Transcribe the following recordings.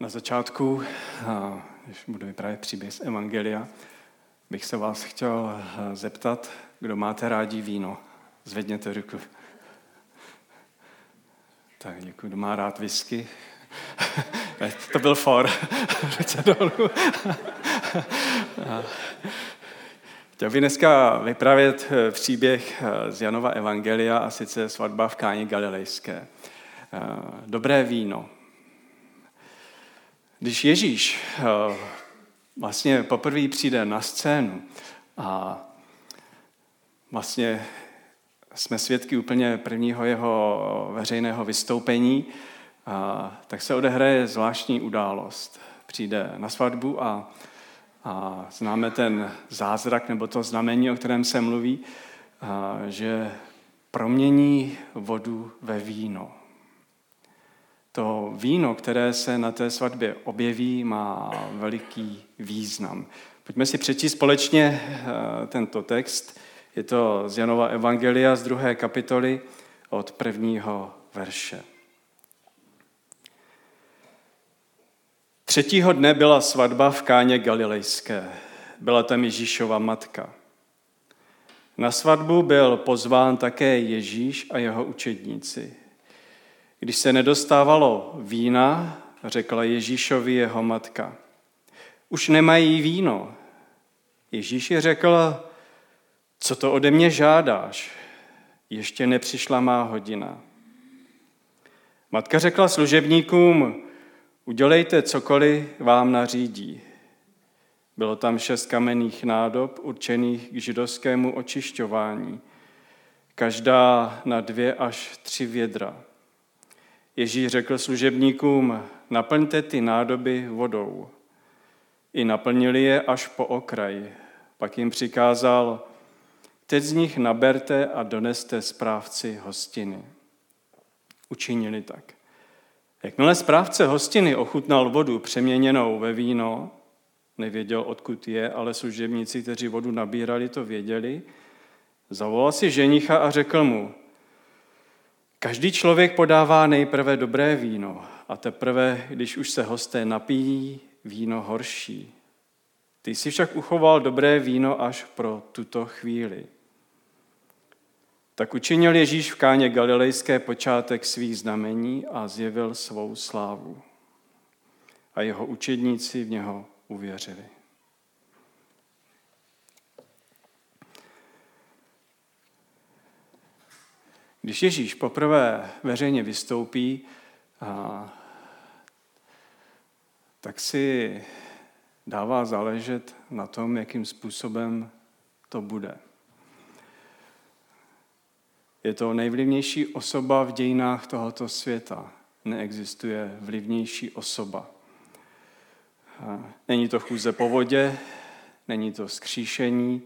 Na začátku, když budu vyprávět příběh z Evangelia, bych se vás chtěl zeptat, kdo máte rádi víno. Zvedněte ruku. Tak děkuji. Kdo má rád whisky? to byl for. Ruce dolů. Chtěl bych dneska vyprávět eh, příběh eh, z Janova Evangelia a sice svatba v Káni Galilejské. Dobré víno. Když Ježíš vlastně poprvé přijde na scénu a vlastně jsme svědky úplně prvního jeho veřejného vystoupení, tak se odehraje zvláštní událost. Přijde na svatbu a a známe ten zázrak nebo to znamení, o kterém se mluví, a že promění vodu ve víno. To víno, které se na té svatbě objeví, má veliký význam. Pojďme si přečíst společně tento text. Je to z Janova Evangelia z druhé kapitoly od prvního verše. Třetího dne byla svatba v Káně Galilejské. Byla tam Ježíšova matka. Na svatbu byl pozván také Ježíš a jeho učedníci. Když se nedostávalo vína, řekla Ježíšovi jeho matka. Už nemají víno. Ježíš řekl, co to ode mě žádáš? Ještě nepřišla má hodina. Matka řekla služebníkům, Udělejte cokoliv vám nařídí. Bylo tam šest kamenných nádob určených k židovskému očišťování, každá na dvě až tři vědra. Ježíš řekl služebníkům, naplňte ty nádoby vodou. I naplnili je až po okraj. Pak jim přikázal, teď z nich naberte a doneste správci hostiny. Učinili tak. Jakmile správce hostiny ochutnal vodu přeměněnou ve víno, nevěděl, odkud je, ale služebníci, kteří vodu nabírali, to věděli, zavolal si ženicha a řekl mu, každý člověk podává nejprve dobré víno a teprve, když už se hosté napijí, víno horší. Ty jsi však uchoval dobré víno až pro tuto chvíli. Tak učinil Ježíš v káně Galilejské počátek svých znamení a zjevil svou slávu. A jeho učedníci v něho uvěřili. Když Ježíš poprvé veřejně vystoupí, tak si dává záležet na tom, jakým způsobem to bude. Je to nejvlivnější osoba v dějinách tohoto světa. Neexistuje vlivnější osoba. Není to chůze po vodě, není to skříšení,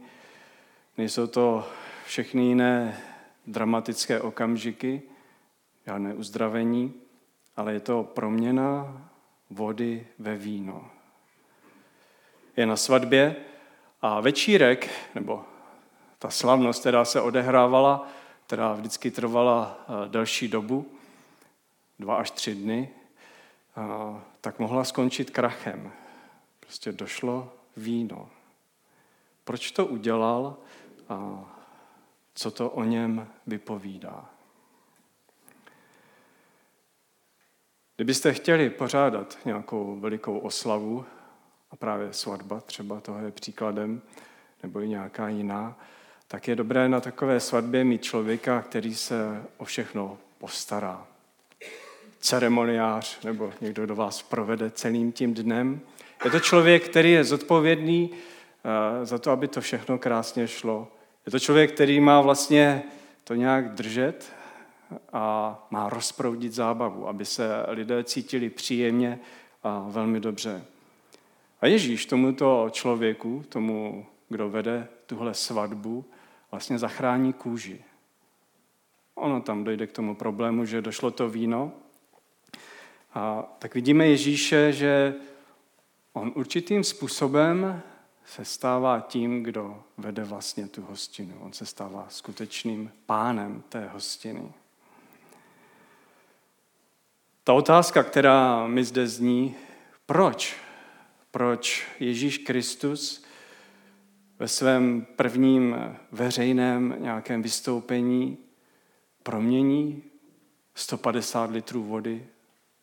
nejsou to všechny jiné dramatické okamžiky, žádné uzdravení, ale je to proměna vody ve víno. Je na svatbě a večírek, nebo ta slavnost, která se odehrávala, která vždycky trvala eh, delší dobu, dva až tři dny, tak mohla skončit krachem. Prostě došlo víno. Proč to udělal co to o něm vypovídá? Kdybyste chtěli pořádat nějakou velikou oslavu, a právě svatba třeba toho je příkladem, nebo i nějaká jiná, tak je dobré na takové svatbě mít člověka, který se o všechno postará. Ceremoniář nebo někdo, kdo vás provede celým tím dnem. Je to člověk, který je zodpovědný eh, za to, aby to všechno krásně šlo. Je to člověk, který má vlastně to nějak držet a má rozproudit zábavu, aby se lidé cítili příjemně a velmi dobře. A Ježíš tomuto člověku, tomu, kdo vede tuhle svatbu, vlastně zachrání kůži. Ono tam dojde k tomu problému, že došlo to víno. A tak vidíme Ježíše, že on určitým způsobem se stává tím, kdo vede vlastně tu hostinu. On se stává skutečným pánem té hostiny. Ta otázka, která mi zde zní, Proč? Proč Ježíš Kristus ve svém prvním veřejném nějakém vystoupení promění 150 litrů vody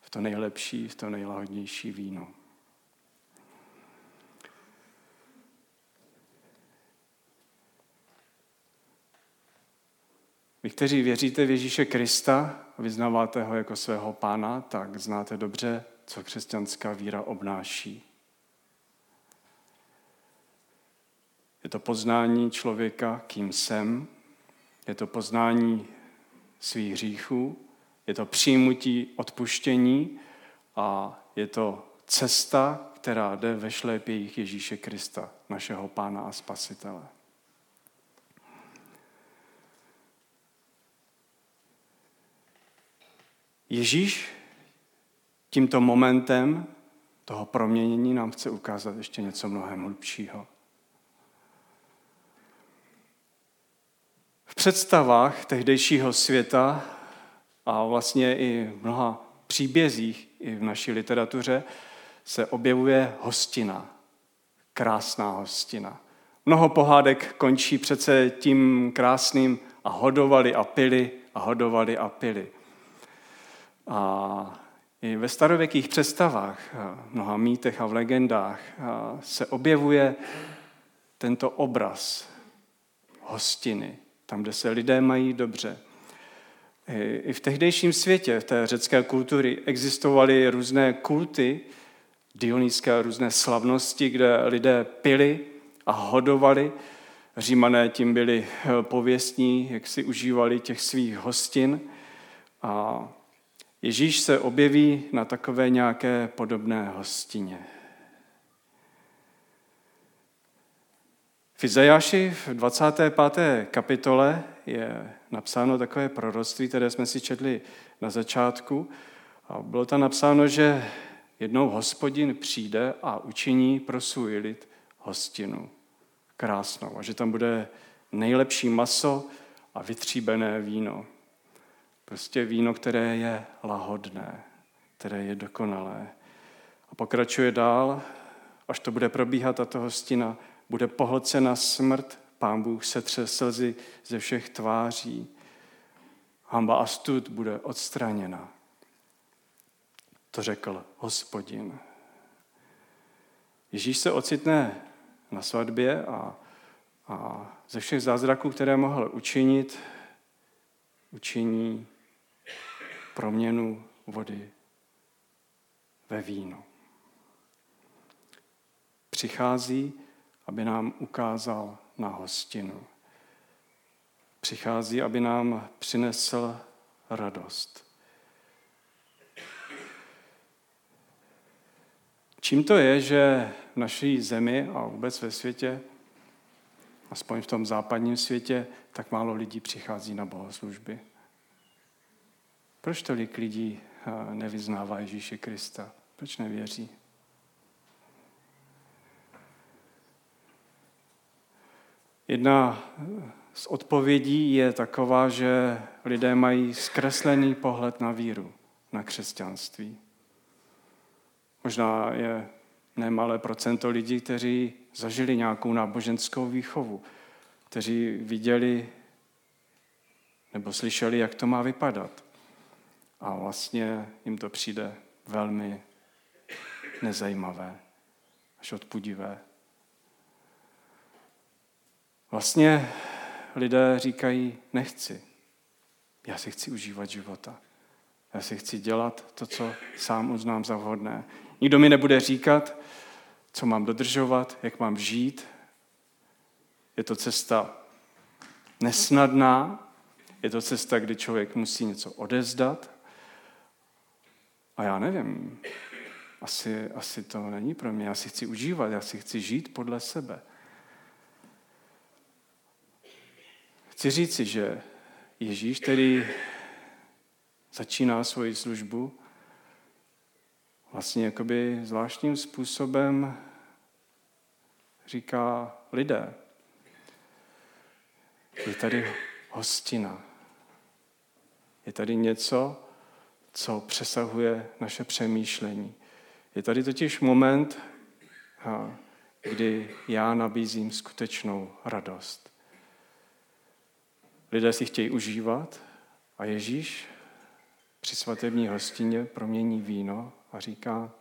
v to nejlepší, v to nejlahodnější víno. Vy, kteří věříte v Ježíše Krista a vyznáváte ho jako svého pána, tak znáte dobře, co křesťanská víra obnáší. Je to poznání člověka, kým jsem, je to poznání svých hříchů, je to přijmutí odpuštění a je to cesta, která jde ve šlépějích Ježíše Krista, našeho Pána a Spasitele. Ježíš tímto momentem toho proměnění nám chce ukázat ještě něco mnohem hlubšího. V představách tehdejšího světa a vlastně i v mnoha příbězích i v naší literatuře se objevuje hostina. Krásná hostina. Mnoho pohádek končí přece tím krásným a hodovali a pili a hodovali a pili. A i ve starověkých představách, mnoha mýtech a v legendách se objevuje tento obraz hostiny, tam, kde se lidé mají dobře. I v tehdejším světě, v té řecké kultury, existovaly různé kulty, dionýské různé slavnosti, kde lidé pili a hodovali. Římané tím byli pověstní, jak si užívali těch svých hostin. A Ježíš se objeví na takové nějaké podobné hostině. V Izajáši v 25. kapitole je napsáno takové proroctví, které jsme si četli na začátku. A bylo tam napsáno, že jednou hospodin přijde a učiní pro svůj lid hostinu krásnou a že tam bude nejlepší maso a vytříbené víno. Prostě víno, které je lahodné, které je dokonalé. A pokračuje dál, až to bude probíhat tato hostina, bude pohlcena smrt, pán Bůh setře slzy ze všech tváří. Hamba a stud bude odstraněna. To řekl hospodin. Ježíš se ocitne na svatbě a, a ze všech zázraků, které mohl učinit, učiní proměnu vody ve víno. Přichází, aby nám ukázal na hostinu. Přichází, aby nám přinesl radost. Čím to je, že v naší zemi a vůbec ve světě, aspoň v tom západním světě, tak málo lidí přichází na bohoslužby? Proč tolik lidí eh, nevyznává Ježíše Krista? Proč nevěří? Jedna z odpovědí je taková, že lidé mají zkreslený pohled na víru, na křesťanství. Možná je nemalé procento lidí, kteří zažili nějakou náboženskou výchovu, kteří viděli nebo slyšeli, jak to má vypadat. A vlastně jim to přijde velmi nezajímavé, až odpudivé. Vlastně lidé říkají, nechci. Já si chci užívat života. Já si chci dělat to, co sám uznám za vhodné. Nikdo mi nebude říkat, co mám dodržovat, jak mám žít. Je to cesta nesnadná, je to cesta, kdy člověk musí něco odezdat, a já nevím, asi, asi to není pro mě. Já si chci užívat, já si chci žít podle sebe. Chci říci, že Ježíš, který začíná svoji službu, vlastně jakoby zvláštním způsobem říká lidé. Je tady hostina. Je tady něco, co přesahuje naše přemýšlení. Je tady totiž moment, kdy já nabízím skutečnou radost. Lidé si chtějí užívat a Ježíš při svatební hostině promění víno a říká,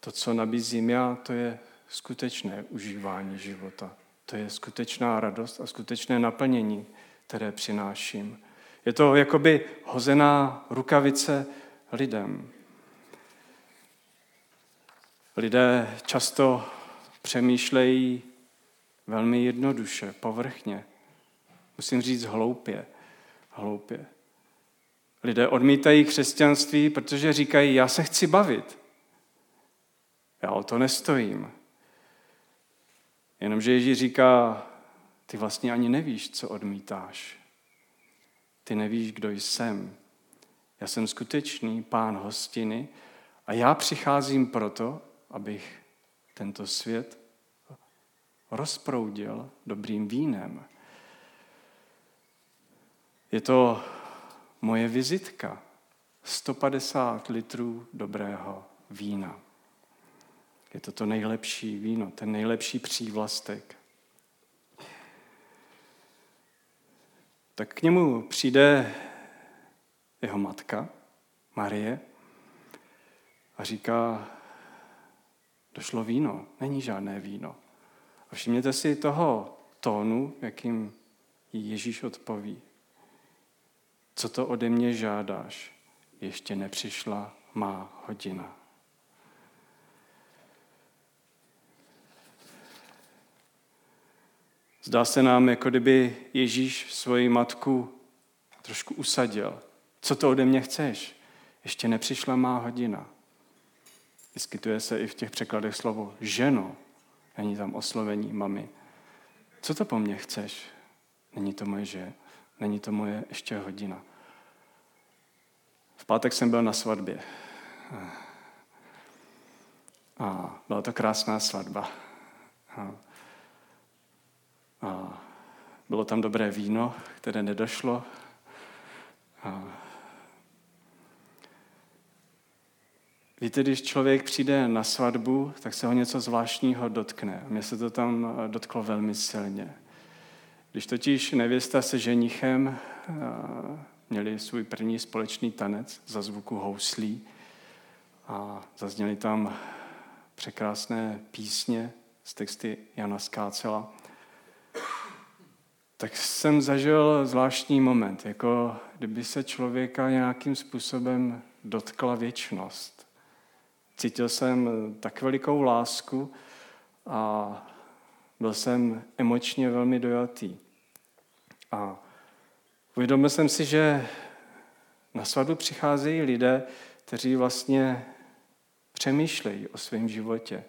to, co nabízím já, to je skutečné užívání života. To je skutečná radost a skutečné naplnění, které přináším. Je to jakoby hozená rukavice lidem. Lidé často přemýšlejí velmi jednoduše, povrchně. Musím říct hloupě. Hloupě. Lidé odmítají křesťanství, protože říkají, já se chci bavit. Já o to nestojím. Jenomže Ježíš říká, ty vlastně ani nevíš, co odmítáš. Ty nevíš, kdo jsem. Já jsem skutečný pán hostiny a já přicházím proto, abych tento svět rozproudil dobrým vínem. Je to moje vizitka. 150 litrů dobrého vína. Je to to nejlepší víno, ten nejlepší přívlastek. Tak k němu přijde jeho matka, Marie, a říká, došlo víno, není žádné víno. A všimněte si toho tónu, jakým Ježíš odpoví. Co to ode mě žádáš? Ještě nepřišla má hodina. Zdá se nám, jako kdyby Ježíš svoji matku trošku usadil. Co to ode mě chceš? Ještě nepřišla má hodina. Vyskytuje se i v těch překladech slovo ženo. Není tam oslovení mami. Co to po mně chceš? Není to moje že? Není to moje ještě hodina. V pátek jsem byl na svatbě. A byla to krásná svatba. A a bylo tam dobré víno, které nedošlo. A Víte, když člověk přijde na svatbu, tak se ho něco zvláštního dotkne. Mně se to tam dotklo velmi silně. Když totiž nevěsta se ženichem měli svůj první společný tanec za zvuku houslí a zazněly tam překrásné písně z texty Jana Skácela, tak jsem zažil zvláštní moment, jako kdyby se člověka nějakým způsobem dotkla věčnost. Cítil jsem tak velikou lásku a byl jsem emočně velmi dojatý. A uvědomil jsem si, že na svatbu přicházejí lidé, kteří vlastně přemýšlejí o svém životě.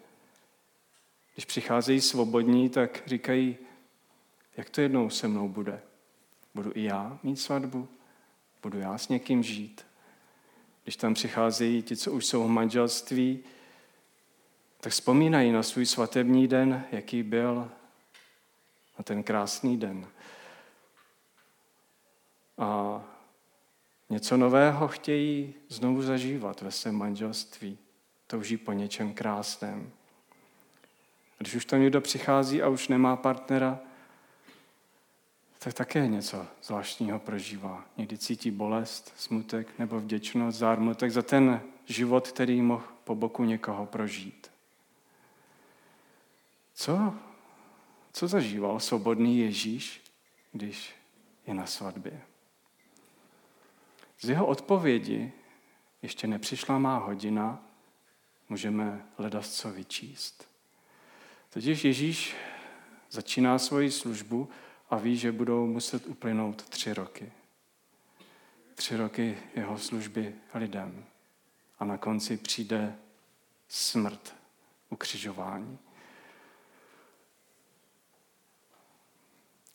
Když přicházejí svobodní, tak říkají, jak to jednou se mnou bude? Budu i já mít svatbu? Budu já s někým žít? Když tam přicházejí ti, co už jsou v manželství, tak vzpomínají na svůj svatební den, jaký byl, na ten krásný den. A něco nového chtějí znovu zažívat ve svém manželství. Touží po něčem krásném. Když už tam někdo přichází a už nemá partnera, tak také něco zvláštního prožívá. Někdy cítí bolest, smutek nebo vděčnost, zármutek za ten život, který mohl po boku někoho prožít. Co, co zažíval svobodný Ježíš, když je na svatbě? Z jeho odpovědi ještě nepřišla má hodina, můžeme hledat co vyčíst. Totiž Ježíš začíná svoji službu a ví, že budou muset uplynout tři roky. Tři roky jeho služby lidem. A na konci přijde smrt, ukřižování.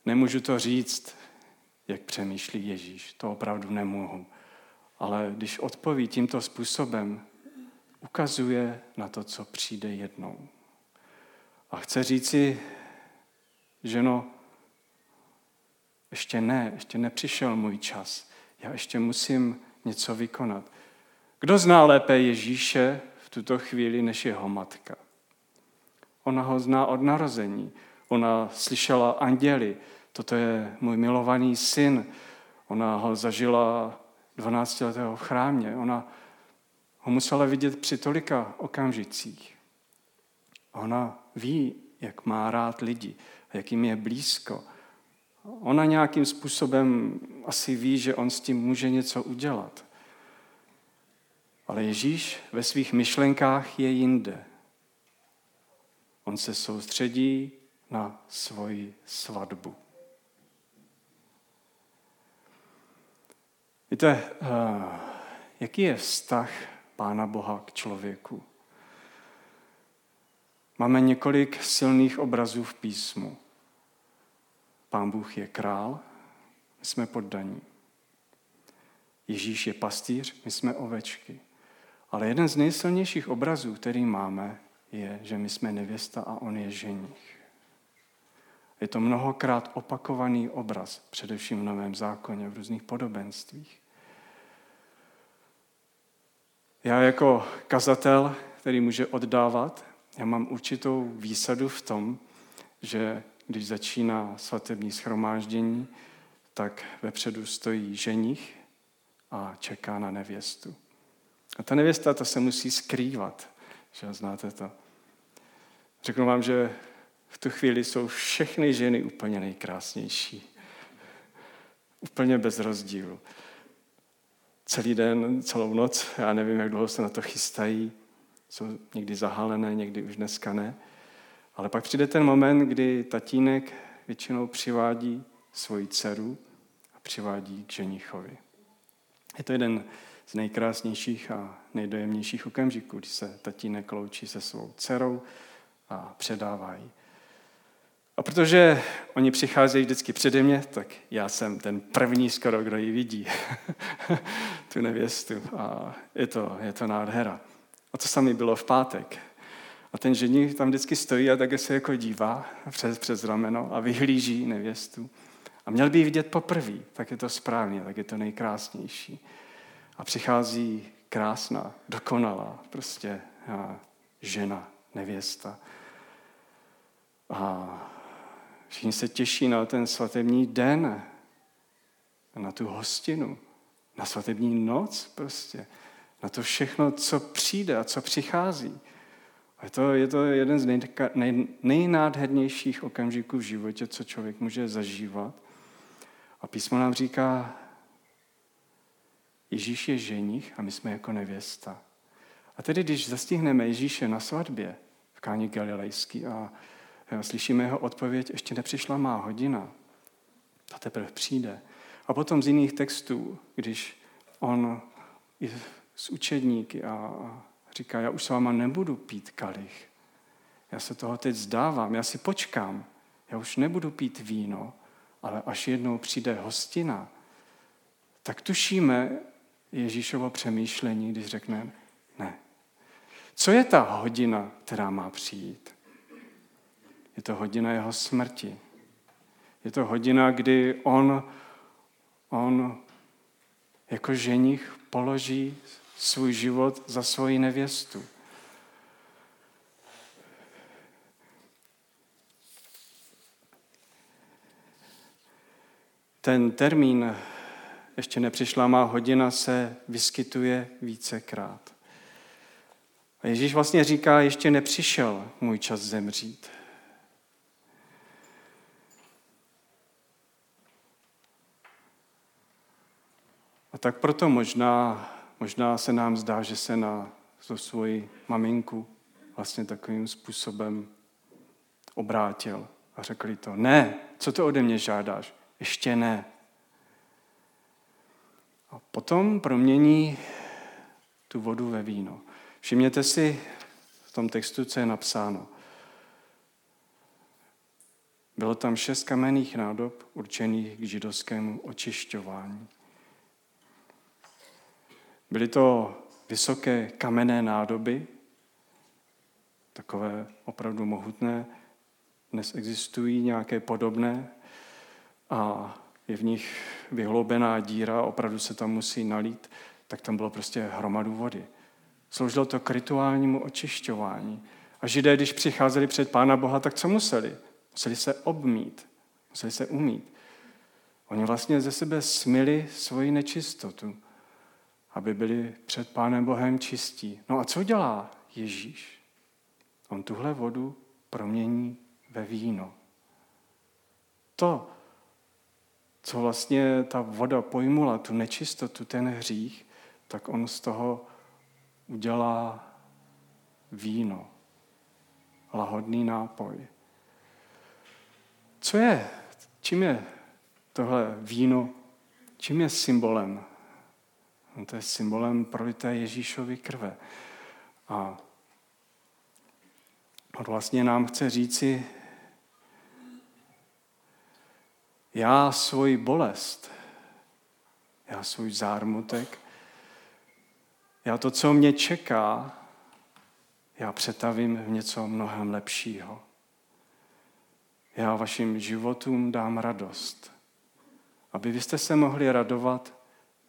Nemůžu to říct, jak přemýšlí Ježíš. To opravdu nemohu. Ale když odpoví tímto způsobem, ukazuje na to, co přijde jednou. A chce říci, ženo, ještě ne, ještě nepřišel můj čas. Já ještě musím něco vykonat. Kdo zná lépe Ježíše v tuto chvíli než jeho matka? Ona ho zná od narození. Ona slyšela anděli, toto je můj milovaný syn. Ona ho zažila 12 letého v chrámě. Ona ho musela vidět při tolika okamžicích. Ona ví, jak má rád lidi, jak jim je blízko. Ona nějakým způsobem asi ví, že on s tím může něco udělat. Ale Ježíš ve svých myšlenkách je jinde. On se soustředí na svoji svatbu. Víte, eh, jaký je vztah Pána Boha k člověku? Máme několik silných obrazů v písmu. Pán Bůh je král, my jsme poddaní. Ježíš je pastýř, my jsme ovečky. Ale jeden z nejsilnějších obrazů, který máme, je, že my jsme nevěsta a on je ženich. Je to mnohokrát opakovaný obraz, především v Novém zákoně, v různých podobenstvích. Já jako kazatel, který může oddávat, já mám určitou výsadu v tom, že když začíná svatební schromáždění, tak vepředu stojí ženich a čeká na nevěstu. A ta nevěsta to se musí skrývat, že znáte to. Řeknu vám, že v tu chvíli jsou všechny ženy úplně nejkrásnější. Úplně bez rozdílu. Celý den, celou noc, já nevím, jak dlouho se na to chystají, jsou někdy zahalené, někdy už dneska ne. Ale pak přijde ten moment, kdy tatínek většinou přivádí svoji dceru a přivádí k ženichovi. Je to jeden z nejkrásnějších a nejdojemnějších okamžiků, kdy se tatínek loučí se svou dcerou a předávají. A protože oni přicházejí vždycky přede mě, tak já jsem ten první skoro, kdo ji vidí, tu nevěstu. A je to, je to nádhera. A to samé bylo v pátek. A ten ženich tam vždycky stojí a také se jako dívá přes, přes rameno a vyhlíží nevěstu. A měl by ji vidět poprvé, tak je to správně, tak je to nejkrásnější. A přichází krásná, dokonalá, prostě žena, nevěsta. A všichni se těší na ten svatební den, na tu hostinu, na svatební noc prostě, na to všechno, co přijde a co přichází. A to, je to jeden z nej, nej, nejnádhernějších okamžiků v životě, co člověk může zažívat. A písmo nám říká, Ježíš je ženich a my jsme jako nevěsta. A tedy, když zastihneme Ježíše na svatbě v Káni Galilejský a slyšíme jeho odpověď, ještě nepřišla má hodina, ta teprve přijde. A potom z jiných textů, když on s učedníky a říká, já už s váma nebudu pít kalich. Já se toho teď zdávám, já si počkám. Já už nebudu pít víno, ale až jednou přijde hostina, tak tušíme Ježíšovo přemýšlení, když řekne, ne. Co je ta hodina, která má přijít? Je to hodina jeho smrti. Je to hodina, kdy on, on jako ženich položí svůj život za svoji nevěstu. Ten termín ještě nepřišla má hodina se vyskytuje vícekrát. A Ježíš vlastně říká, ještě nepřišel můj čas zemřít. A tak proto možná Možná se nám zdá, že se na to svoji maminku vlastně takovým způsobem obrátil a řekl to, ne, co to ode mě žádáš? Ještě ne. A potom promění tu vodu ve víno. Všimněte si v tom textu, co je napsáno. Bylo tam šest kamenných nádob určených k židovskému očišťování. Byly to vysoké kamenné nádoby, takové opravdu mohutné. Dnes existují nějaké podobné a je v nich vyhloubená díra, opravdu se tam musí nalít tak tam bylo prostě hromadu vody. Sloužilo to k rituálnímu očišťování. A židé, když přicházeli před Pána Boha, tak co museli? Museli se obmít, museli se umít. Oni vlastně ze sebe smili svoji nečistotu, aby byli před Pánem Bohem čistí. No a co dělá Ježíš? On tuhle vodu promění ve víno. To, co vlastně ta voda pojmula, tu nečistotu, ten hřích, tak on z toho udělá víno, lahodný nápoj. Co je, čím je tohle víno, čím je symbolem? No to je symbolem prolité Ježíšovy krve. A on vlastně nám chce říci, já svoji bolest, já svůj zármutek, já to, co mě čeká, já přetavím v něco mnohem lepšího. Já vašim životům dám radost. Aby vy jste se mohli radovat,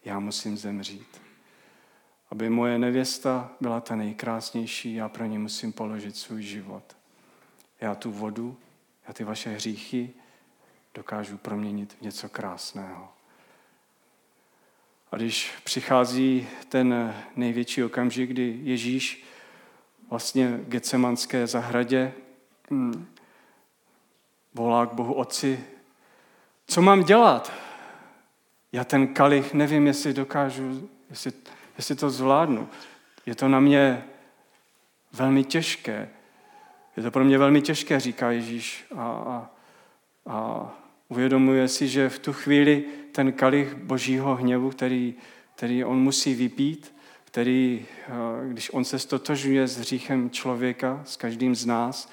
já musím zemřít. Aby moje nevěsta byla ta nejkrásnější, já pro ní musím položit svůj život. Já tu vodu, já ty vaše hříchy dokážu proměnit v něco krásného. A když přichází ten největší okamžik, kdy Ježíš vlastně v Getsemanské zahradě hm, volá k Bohu Otci, co mám dělat? Já ten kalich nevím, jestli dokážu, jestli, jestli to zvládnu. Je to na mě velmi těžké. Je to pro mě velmi těžké, říká Ježíš. A, a, a uvědomuje si, že v tu chvíli ten kalich božího hněvu, který, který on musí vypít, který, eh, když on se stotožuje s hříchem člověka, s každým z nás,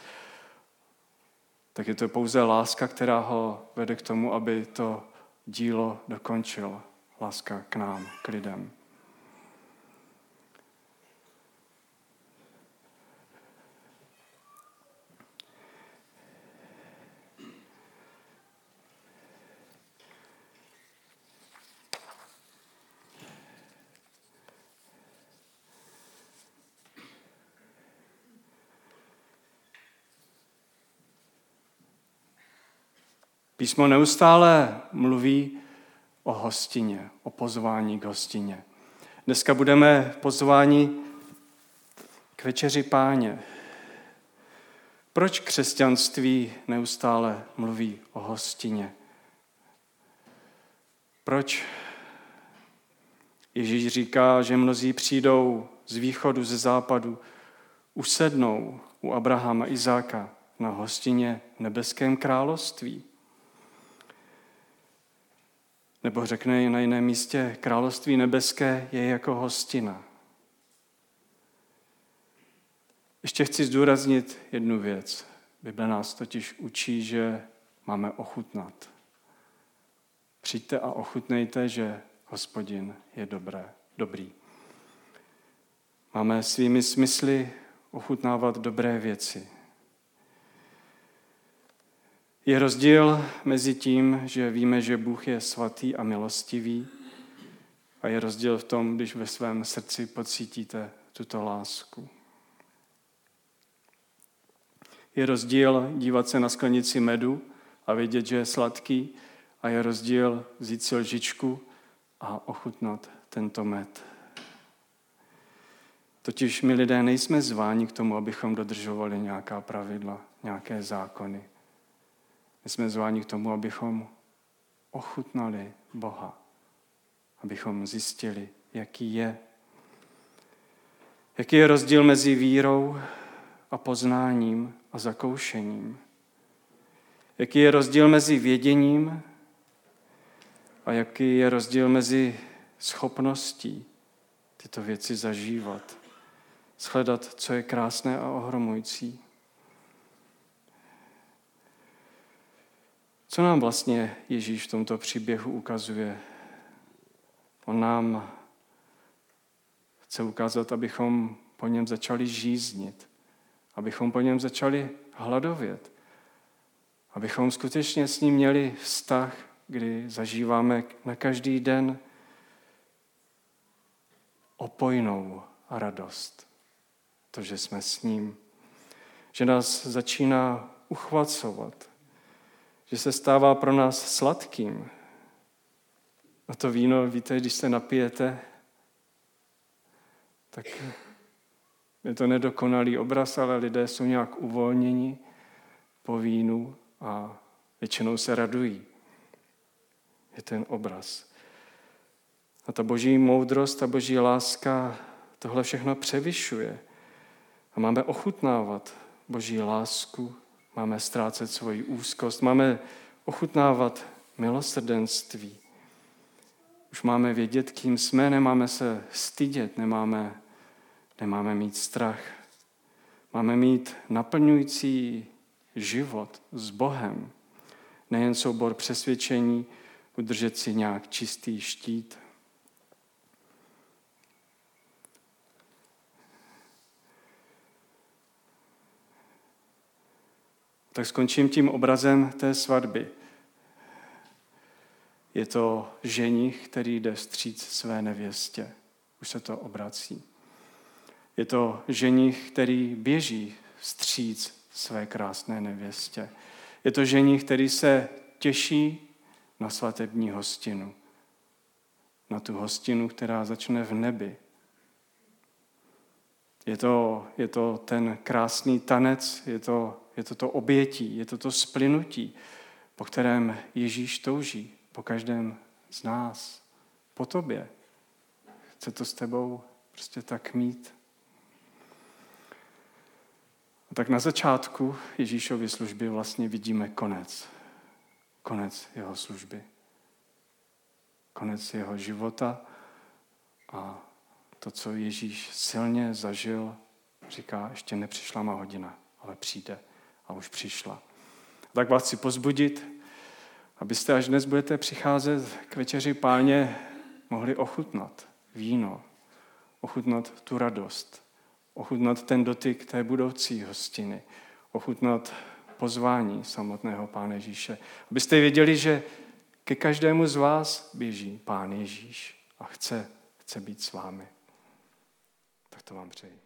tak je to pouze láska, která ho vede k tomu, aby to dílo dokončil. Láska k nám, k lidem. Písmo neustále mluví o hostině, o pozvání k hostině. Dneska budeme pozváni k večeři páně. Proč křesťanství neustále mluví o hostině? Proč Ježíš říká, že mnozí přijdou z východu, ze západu, usednou u Abrahama, Izáka na hostině v nebeském království? Nebo řekne na jiném místě, království nebeské je jako hostina. Ještě chci zdůraznit jednu věc. Bible nás totiž učí, že máme ochutnat. Přijďte a ochutnejte, že hospodin je dobré, dobrý. Máme svými smysly ochutnávat dobré věci. Je rozdíl mezi tím, že víme, že Bůh je svatý a milostivý, a je rozdíl v tom, když ve svém srdci pocítíte tuto lásku. Je rozdíl dívat se na sklenici medu a vědět, že je sladký, a je rozdíl vzít si lžičku a ochutnat tento med. Totiž my lidé nejsme zváni k tomu, abychom dodržovali nějaká pravidla, nějaké zákony. My jsme zváni k tomu, abychom ochutnali Boha, abychom zjistili, jaký je. Jaký je rozdíl mezi vírou a poznáním a zakoušením. Jaký je rozdíl mezi věděním a jaký je rozdíl mezi schopností tyto věci zažívat. Shledat, co je krásné a ohromující. Co nám vlastně Ježíš v tomto příběhu ukazuje? On nám chce ukázat, abychom po něm začali žíznit, abychom po něm začali hladovět, abychom skutečně s ním měli vztah, kdy zažíváme na každý den opojnou radost. To, že jsme s ním. Že nás začíná uchvacovat. Že se stává pro nás sladkým. A to víno, víte, když se napijete, tak je to nedokonalý obraz, ale lidé jsou nějak uvolněni po vínu a většinou se radují. Je ten obraz. A ta boží moudrost, ta boží láska tohle všechno převyšuje. A máme ochutnávat boží lásku, máme ztrácet svoji úzkost, máme ochutnávat milosrdenství. Už máme vědět, kým jsme, nemáme se stydět, nemáme, nemáme mít strach. Máme mít naplňující život s Bohem. Nejen soubor přesvědčení, udržet si nějak čistý štít. Tak skončím tím obrazem té svatby. Je to ženich, který jde stříc své nevěstě. Už se to obrací. Je to ženich, který běží stříc své krásné nevěstě. Je to ženich, který se těší na svatební hostinu. Na tu hostinu, která začne v nebi. Je to, je to ten krásný tanec, je to, je to to obětí, je to to splynutí, po kterém Ježíš touží, po každém z nás, po tobě. Chce to s tebou prostě tak mít. A tak na začátku Ježíšovy služby vlastně vidíme konec. Konec jeho služby. Konec jeho života a to, co Ježíš silně zažil, říká, ještě nepřišla má hodina, ale přijde a už přišla. Tak vás chci pozbudit, abyste, až dnes budete přicházet k večeři páně, mohli ochutnat víno, ochutnat tu radost, ochutnat ten dotyk té budoucí hostiny, ochutnat pozvání samotného Pána Ježíše. Abyste věděli, že ke každému z vás běží Pán Ježíš a chce, chce být s vámi. Tak to vám přeji.